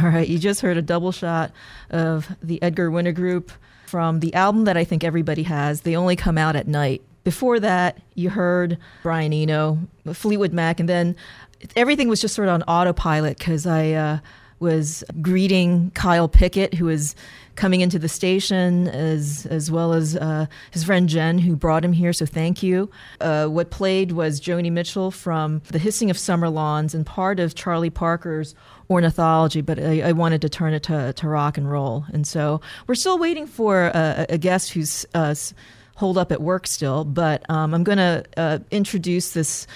All right, you just heard a double shot of the Edgar Winter Group from the album that I think everybody has. They only come out at night. Before that, you heard Brian Eno, Fleetwood Mac, and then everything was just sort of on autopilot because I uh, was greeting Kyle Pickett, who was coming into the station, as as well as uh, his friend Jen, who brought him here. So thank you. Uh, what played was Joni Mitchell from The Hissing of Summer Lawns and part of Charlie Parker's ornithology, but I, I, wanted to turn it to, to rock and roll. And so we're still waiting for a, a guest who's uh, holed up at work still, but um, I'm going to uh, introduce this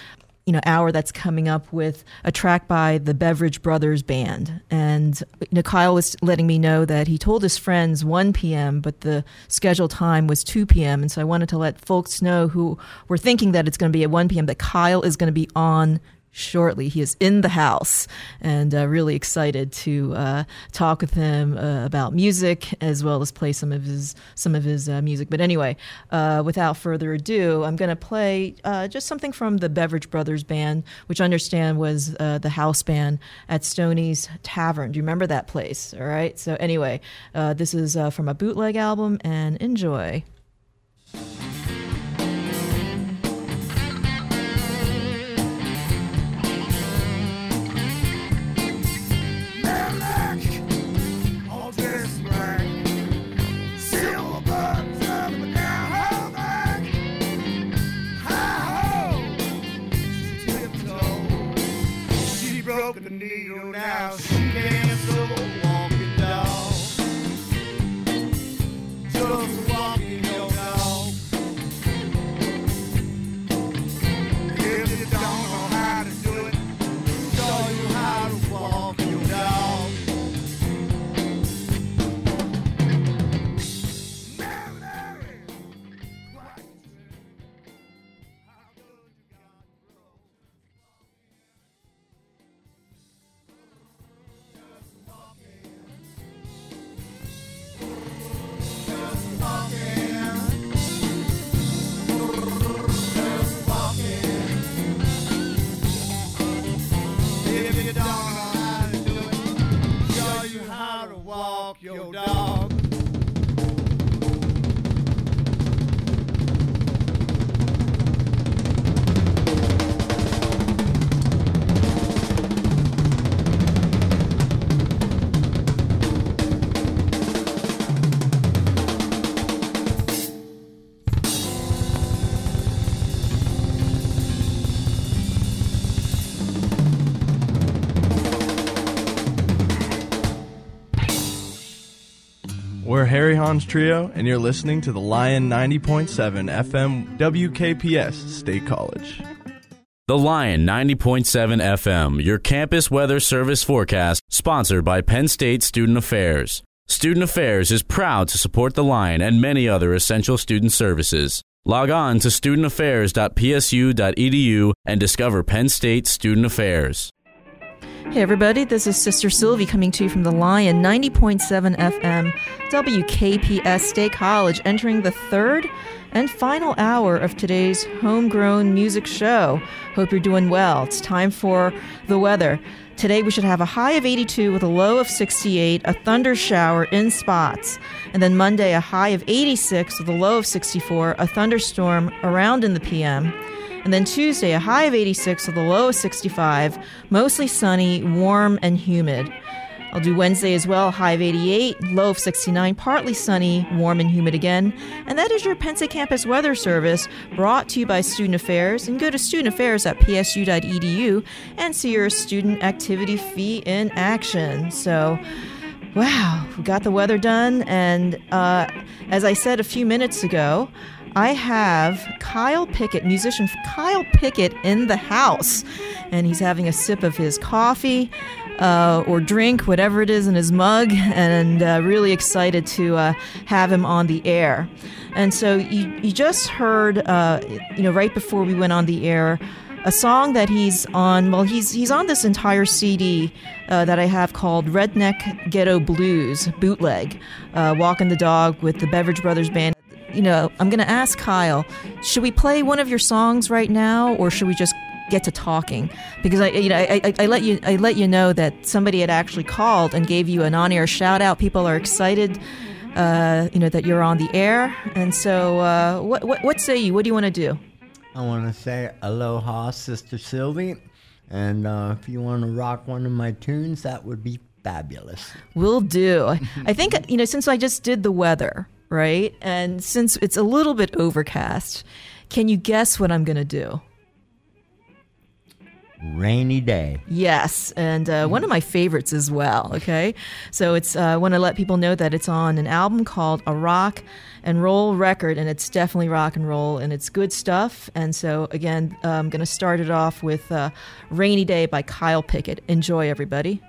you know hour that's coming up with a track by the Beveridge Brothers Band. And you know, Kyle was letting me know that he told his friends 1 p.m., but the scheduled time was 2 p.m. And so I wanted to let folks know who were thinking that it's going to be at 1 p.m. that Kyle is going to be on shortly. He is in the house and uh, really excited to uh, talk with him uh, about music as well as play some of his some of his uh, music. But anyway, uh, without further ado, I'm going to play uh, just something from the Beveridge Brothers band, which I understand was the house band at Stoney's Tavern. Do you remember that place? All right. So anyway, this is from a bootleg album, and enjoy. We're Harry Trio, and you're listening to the Lion 90.7 FM WKPS State College. The Lion 90.7 FM, your campus weather service forecast, sponsored by Penn State Student Affairs. Student Affairs is proud to support the Lion and many other essential student services. Log on to studentaffairs.psu.edu and discover Penn State Student Affairs. Hey, everybody, this is Sister Sylvie coming to you from the Lion 90.7 FM, WKPS State College, entering the third and final hour of today's homegrown music show. Hope you're doing well. It's time for the weather. Today we should have a high of 82 with a low of 68, a thunder shower in spots. And then Monday, a high of 86 with a low of 64, a thunderstorm around in the PM. And then Tuesday, a high of 86 with a low of 65, mostly sunny, warm, and humid. I'll do Wednesday as well, high of 88, low of 69, partly sunny, warm and humid again. And that is your Penn State Campus Weather Service brought to you by Student Affairs. And go to studentaffairs at psu.edu and see your student activity fee in action. So, wow, we got the weather done. And uh, as I said a few minutes ago, I have Kyle Pickett, musician Kyle Pickett, in the house, and he's having a sip of his coffee uh, or drink, whatever it is, in his mug, and uh, really excited to uh, have him on the air. And so you, you just heard, uh, you know, right before we went on the air, a song that he's on. Well, he's he's on this entire CD uh, that I have called Redneck Ghetto Blues Bootleg, uh, Walking the Dog with the Beveridge Brothers Band you know, I'm going to ask Kyle, should we play one of your songs right now or should we just get to talking because I, you know, I, I, I let you, I let you know that somebody had actually called and gave you an on-air shout out. People are excited, uh, you know, that you're on the air. And so, uh, what, what, what say you? What do you want to do? I want to say aloha, Sister Sylvie. And uh, if you want to rock one of my tunes, that would be fabulous. Will do. I think, you know, since I just did the weather, right? And since it's a little bit overcast, can you guess what I'm going to do? Rainy day. Yes, and uh, one of my favorites as well. Okay, so it's uh, I want to let people know that it's on an album called A Rock and Roll Record, and it's definitely rock and roll, and it's good stuff. And so again, uh, I'm going to start it off with uh, "Rainy Day" by Kyle Pickett. Enjoy, everybody.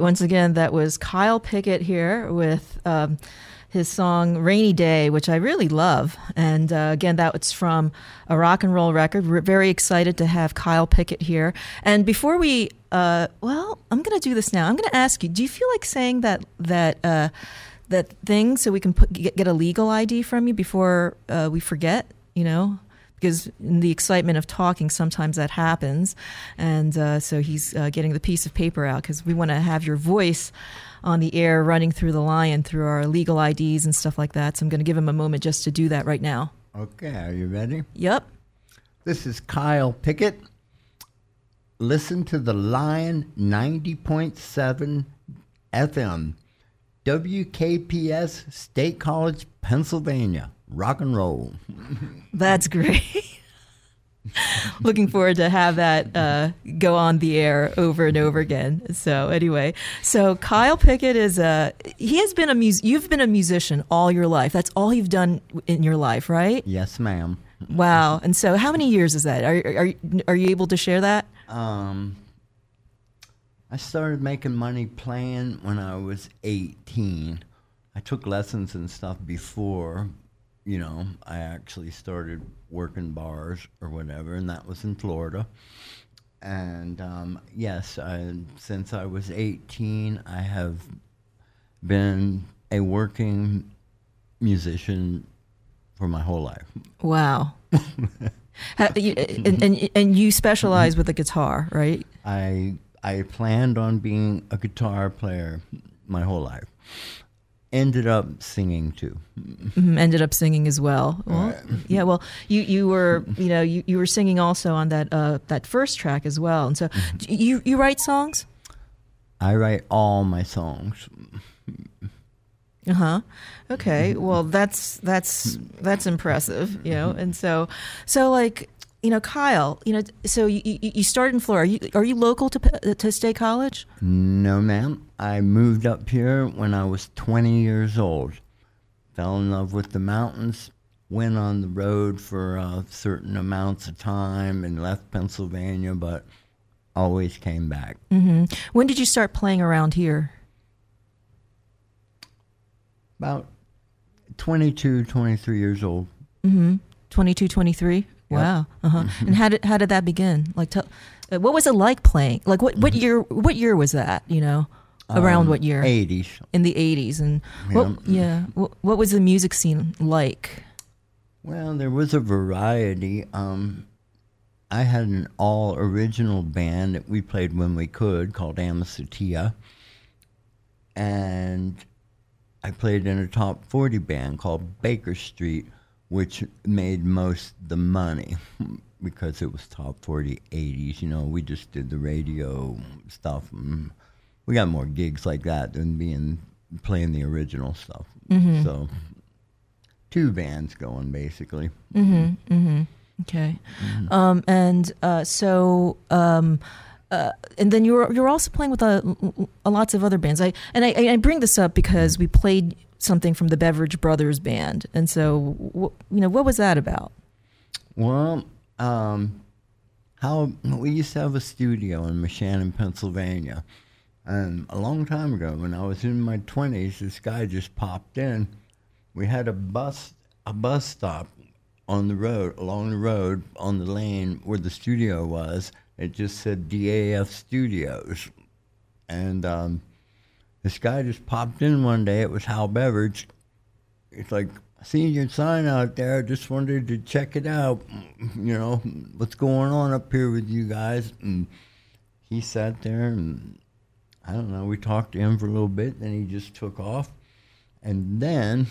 Once again, that was Kyle Pickett here with um, his song Rainy Day, which I really love. And uh, again, that was from a rock and roll record. We're very excited to have Kyle Pickett here. And before we, uh, well, I'm going to do this now. I'm going to ask you do you feel like saying that, that, uh, that thing so we can put, get, get a legal ID from you before uh, we forget, you know? Because in the excitement of talking, sometimes that happens. And uh, so he's uh, getting the piece of paper out because we want to have your voice on the air running through the lion through our legal IDs and stuff like that. So I'm going to give him a moment just to do that right now. Okay, are you ready? Yep. This is Kyle Pickett. Listen to the Lion 90.7 FM, WKPS State College, Pennsylvania. Rock and roll. That's great. Looking forward to have that uh, go on the air over and over again. So anyway, so Kyle Pickett is a he has been a mus- you've been a musician all your life. That's all you've done in your life, right? Yes, ma'am. Wow. And so how many years is that? Are are are you able to share that? Um, I started making money playing when I was 18. I took lessons and stuff before, you know, I actually started working bars or whatever, and that was in Florida. And um, yes, I, since I was 18, I have been a working musician for my whole life. Wow. You- and, and and you specialize with the guitar, right? I I planned on being a guitar player my whole life. Ended up singing too. Mhm, Ended up singing as well. well yeah. Well, you you were you know you, you were singing also on that uh, that first track as well. And so you you write songs. I write all my songs. Uh huh. Okay. Well, that's that's that's impressive, you know. And so, so like you know, Kyle, you know, so you you, you started in Florida. Are you, are you local to to State College? No, ma'am. I moved up here when I was 20 years old. Fell in love with the mountains. Went on the road for uh, certain amounts of time and left Pennsylvania, but always came back. When did you start playing around here? About 22, 23 years old. 22, 23? Wow. Uh-huh. And how did how did that begin? Like, tell, uh, what was it like playing? Like, what what year? What year was that? You know, around what year? 80s. In the eighties. And what? Yeah. What, what was the music scene like? Well, there was a variety. Um, I had an all original band that we played when we could called Amasatia. And I played in a top 40 band called Baker Street, which made most the money because it was top 40 80s. You know, we just did the radio stuff. And we got more gigs like that than being playing the original stuff. So, two bands going basically. Okay. Um, and uh, so. Um, uh, and then you're you're also playing with a, a lots of other bands. I and I, I bring this up because we played something from the Beveridge Brothers band, and so w- you know what was that about? Well, um, how we used to have a studio in Moshannon, Pennsylvania, and a long time ago, when I was in my twenties, this guy just popped in. We had a bus a bus stop on the road along the road on the lane where the studio was. It just said DAF Studios, and um, this guy just popped in one day. It was Hal Beveridge. It's like, I seen your sign out there. Just wanted to check it out. You know, what's going on up here with you guys? And he sat there and I don't know, we talked to him for a little bit, then he just took off. And then,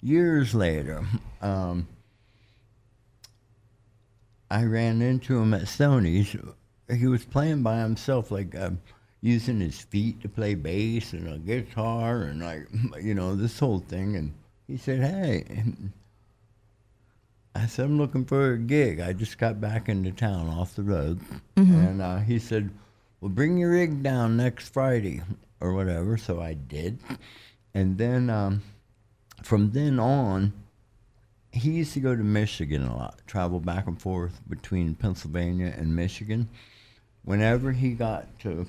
years later, um, I ran into him at Stoney's. He was playing by himself, like uh, using his feet to play bass and a guitar and like, you know, this whole thing. And he said, "Hey," I said, "I'm looking for a gig. I just got back into town off the road." And uh, he said, "Well, bring your rig down next Friday or whatever." So I did, and then um, from then on he used to go to Michigan a lot, travel back and forth between Pennsylvania and Michigan. Whenever he got to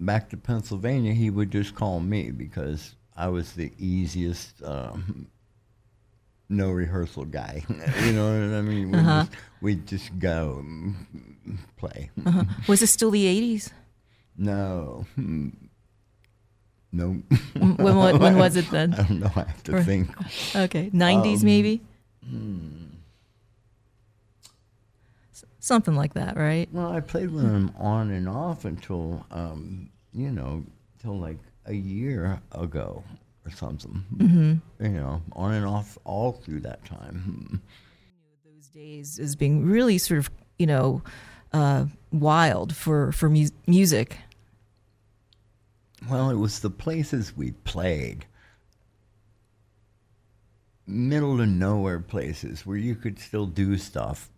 back to Pennsylvania, he would just call me because I was the easiest, um, no rehearsal guy. you know what I mean? We'd, Uh-huh. just, we'd just go and play. Uh-huh. Was it still the 80s? No. No. when, when, when was it then? I don't know. I have to Right. think. Okay, 90s Um, maybe? hmm. Something like that, right? Well, I played with him on and off until, um, you know, till like a year ago or something. Mm-hmm. You know, on and off all through that time. Those days as being really sort of, you know, uh, wild for, for mu- music. Well, it was the places we played. Middle to nowhere places where you could still do stuff,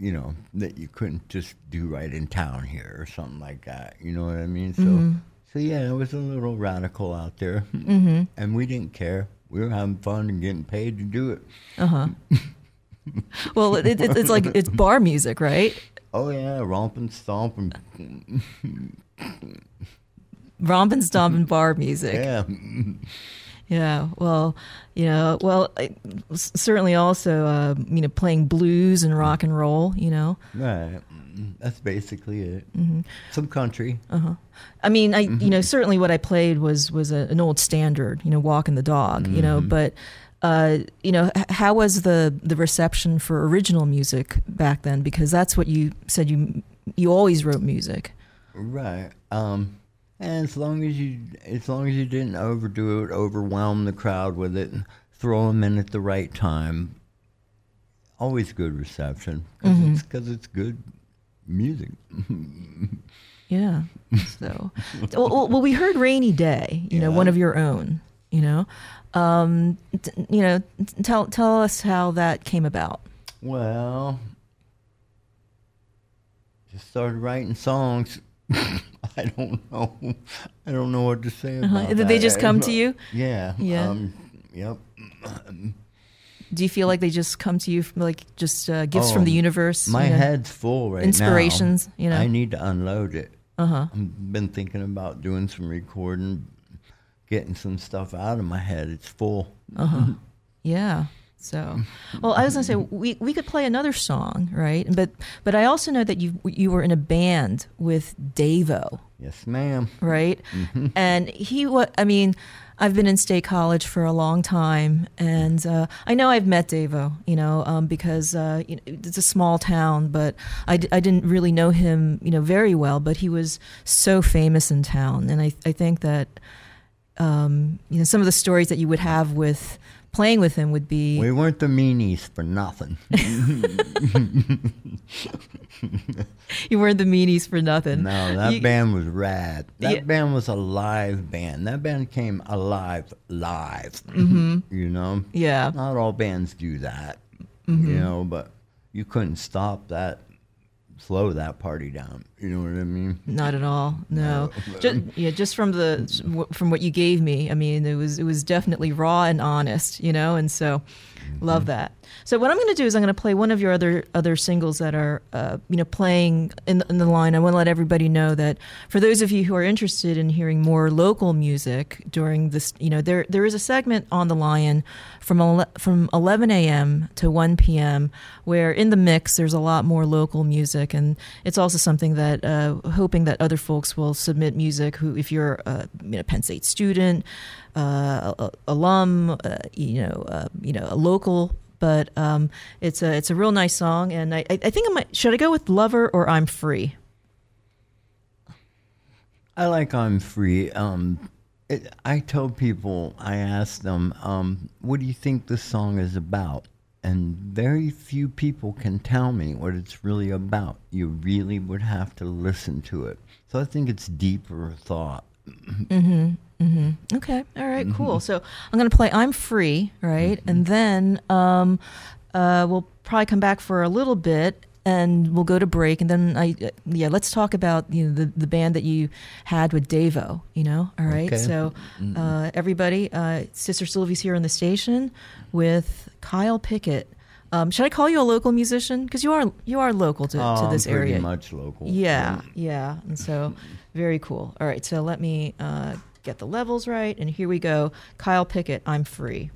you know, that you couldn't just do right in town here or something like that. You know what I mean? So, so yeah, it was a little radical out there, Mm-hmm. and we didn't care. We were having fun and getting paid to do it. Uh-huh. well, it, it, it's like it's bar music, right? Oh yeah, romp and stomp and Romp and stomp and bar music. yeah. Yeah, well, you know, well, I, certainly also, uh, you know, playing blues and rock and roll, you know. Right. That's basically it. Mm-hmm. Some country. Uh-huh. I mean, I, you know, certainly what I played was was a, an old standard, you know, walking the dog, you know, but. Uh, you know, h- how was the the reception for original music back then? Because that's what you said you you always wrote music. Right. Um, and as long as you, as long as you didn't overdo it, overwhelm the crowd with it, and throw them in at the right time, always good reception because it's, 'cause it's good music. Yeah. So, well, well, we heard "Rainy Day," you know, one of your own. You know, um, t- you know, t- tell tell us how that came about. well, just started writing songs. I don't know. I don't know what to say Uh-huh. about Did that. they just come to you? Yeah. Yeah. Um, yep. Do you feel like they just come to you from like just uh, gifts Oh, from the universe? My you know? head's full right Inspirations, now. you know? I need to unload it. Uh huh. I've been thinking about doing some recording, getting some stuff out of my head. It's full. Uh-huh. Yeah. So, well, I was gonna say we, we could play another song, right? But but I also know that you you were in a band with Davo, Yes, ma'am. right? And he what I mean, I've been in State College for a long time, and uh, I know I've met Davo, you know, um, because uh, you know, it's a small town, but I, d- I didn't really know him, you know, very well. But he was so famous in town, and I I think that um, you know some of the stories that you would have with playing with him would be We weren't the meanies for nothing. you weren't the meanies for nothing. No, that You- band was rad. That Yeah. band was a live band. That band came alive, live. Mm-hmm. You know, Yeah. not all bands do that. Mm-hmm. You know, but you couldn't stop that, slow that party down. You know what I mean? Not at all. No. No. Just, yeah, just from the from what you gave me, I mean, it was it was definitely raw and honest, you know, and so love that. So what I'm going to do is I'm going to play one of your other other singles that are uh, you know playing in the, in the Lion. I want to let everybody know that for those of you who are interested in hearing more local music during this, you know, there there is a segment on the Lion from ele- from 11 a.m. to 1 p.m. where in the mix there's a lot more local music, and it's also something that uh, hoping that other folks will submit music. Who, if you're a you know, Penn State student, uh, alum, uh, you know, uh, you know, a local. But um, it's a it's a real nice song, and I, I think I might should I go with Lover or I'm Free. I like I'm free. Um, I tell people, I ask them, um, what do you think this song is about? And very few people can tell me what it's really about. You really would have to listen to it. So I think it's deeper thought. Mhm. Mhm. Okay. All right, Cool. So I'm going to play "I'm Free," right, and then um, uh, we'll probably come back for a little bit, and we'll go to break, and then I yeah, let's talk about you know the the band that you had with Davo. You know. All right. Okay. So uh, everybody, uh, Sister Sylvie's here on the station with Kyle Pickett. Um, should I call you a local musician? Because you are you are local to, Oh, to this I'm pretty area. much local. Yeah, yeah. And so Very cool. All right, so let me uh, get the levels right, and here we go. Kyle Pickett, I'm free.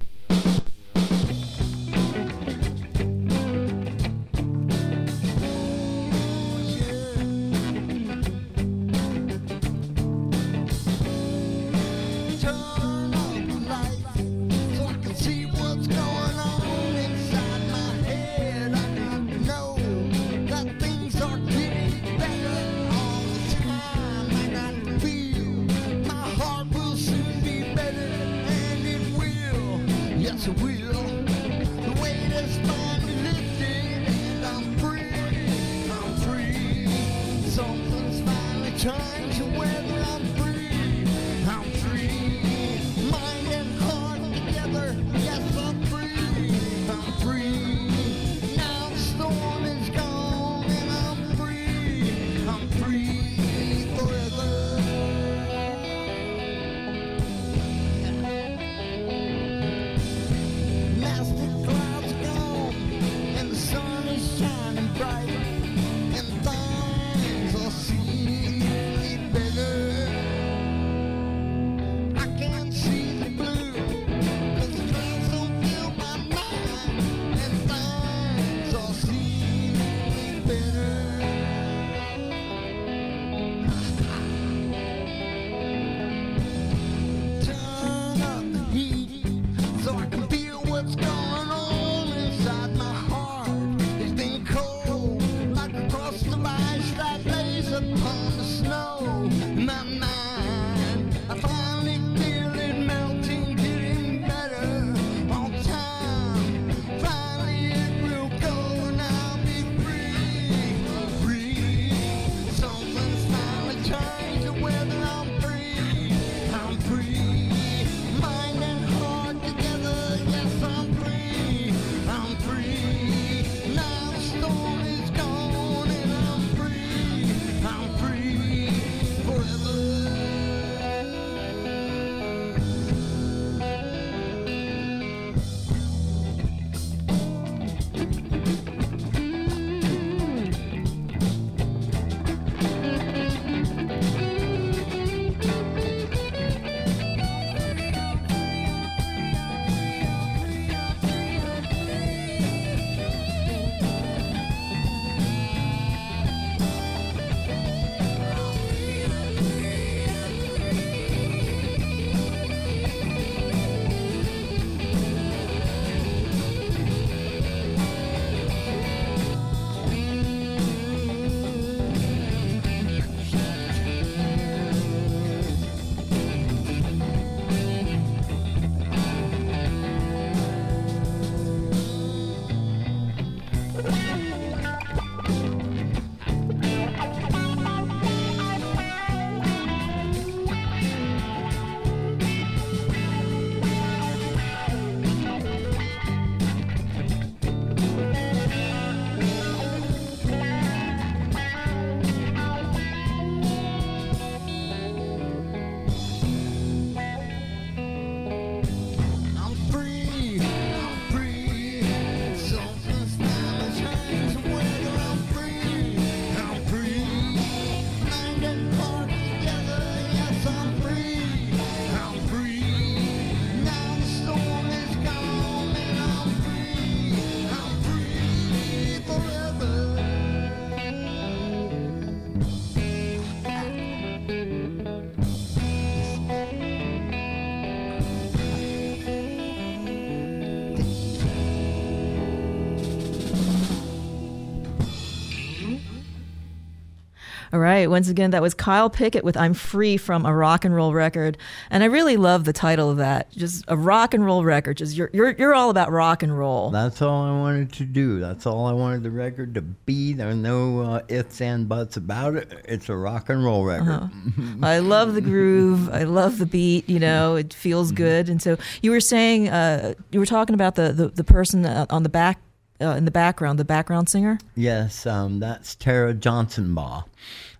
All right. Once again, that was Kyle Pickett with I'm Free from a rock and roll record. And I really love the title of that. Just a rock and roll record. Just you're you're you're all about rock and roll. That's all I wanted to do. That's all I wanted the record to be. There are no uh, ifs and buts about it. It's a rock and roll record. Uh-huh. I love the groove. I love the beat. You know, it feels good. And so you were saying, uh, you were talking about the the, the person uh, on the back uh, in the background, the background singer. Yes, um, that's Tara Johnson Baugh.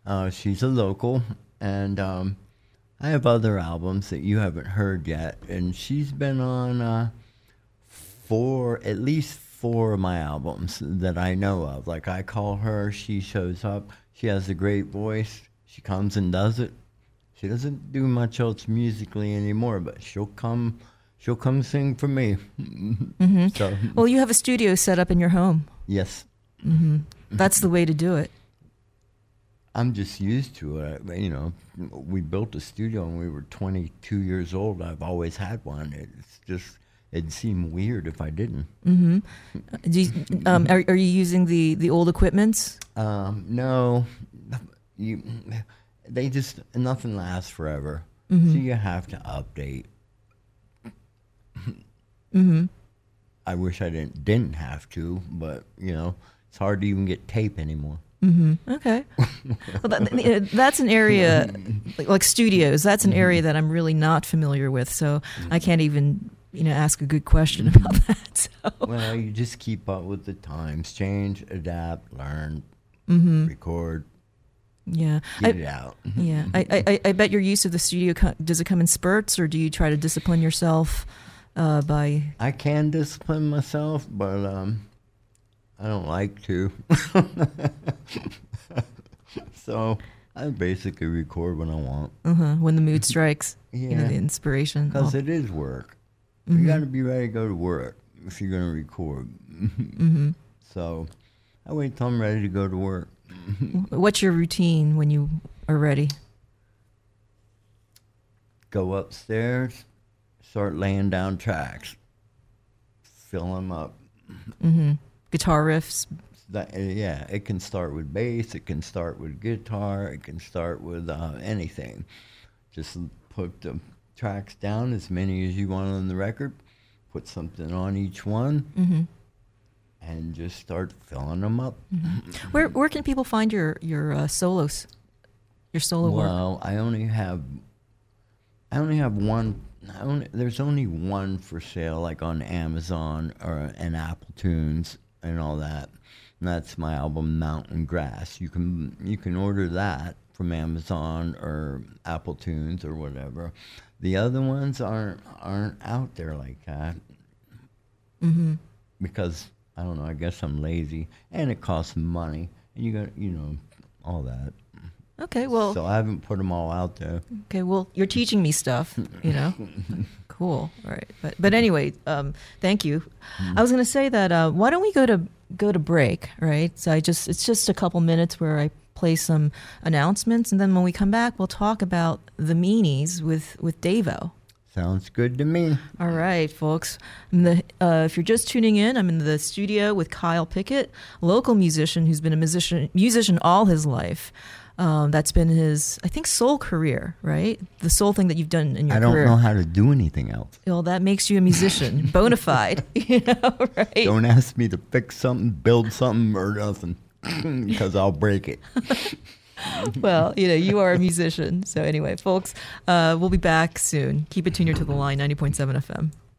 Uh, she's a local, and um, I have other albums that you haven't heard yet, and she's been on uh, four, at least four of my albums that I know of. Like I call her, she shows up. She has a great voice. She comes and does it. She doesn't do much else musically anymore, but she'll come. She'll come sing for me. So Well, you have a studio set up in your home. yes, That's the way to do it. I'm just used to it. You know, we built a studio when we were 22 years old. I've always had one. It's just it'd seem weird if I didn't. Do you, um, are, are you using the, the old equipments? Um, no, you. They just nothing lasts forever, Mm-hmm. so you have to update. Mm-hmm. I wish I didn't didn't have to, but you know, it's hard to even get tape anymore. Hmm. Okay. well, that, that's an area, like, like studios, that's an area that I'm really not familiar with. So I can't even, you know, ask a good question about that. So. Well, you just keep up with the times, change, adapt, learn, Mm-hmm. record, Yeah. get I, it out. yeah. I, I, I- I bet your use of the studio, co- does it come in spurts or do you try to discipline yourself uh, by. I can discipline myself, but um, I don't like to. so I basically record when I want Uh-huh, when the mood strikes, you know, the inspiration. because Oh, it is work. You got to be ready to go to work if you're going to record. So I wait till I'm ready to go to work. What's your routine when you are ready? Go upstairs, start laying down tracks, fill them up. Guitar riffs? That, yeah, it can start with bass, it can start with guitar, it can start with uh, anything. Just put the tracks down, as many as you want on the record, put something on each one, and just start filling them up. Where where can people find your your uh, solos, your solo work? Well, I only have, I only have one. Only, there's only one for sale, like on Amazon or and Apple Tunes and all that. And that's my album Mountain Grass. You can you can order that from Amazon or Apple Tunes or whatever. The other ones aren't aren't out there like that. Mm-hmm. Because I don't know. I guess I'm lazy, and it costs money, and you got you know all that. Okay, well, So I haven't put them all out there. okay, well, you're teaching me stuff, you know. cool, all right. But but anyway, um, thank you. I was going to say that uh, why don't we go to go to break, right? So I just it's just a couple minutes where I play some announcements, and then when we come back, we'll talk about the meanies with with Davo. Sounds good to me. All right, folks. I'm the, uh, if you're just tuning in, I'm in the studio with Kyle Pickett, local musician who's been a musician musician all his life. Um, that's been his, I think, sole career, right? The sole thing that you've done in your career. I don't career. know how to do anything else. well, that makes you a musician, bona fide, you know, right? Don't ask me to fix something, build something, or nothing, because I'll break it. well, you know, you are a musician. So anyway, folks, uh, we'll be back soon. Keep it tuned to the Lion, 90.7 FM.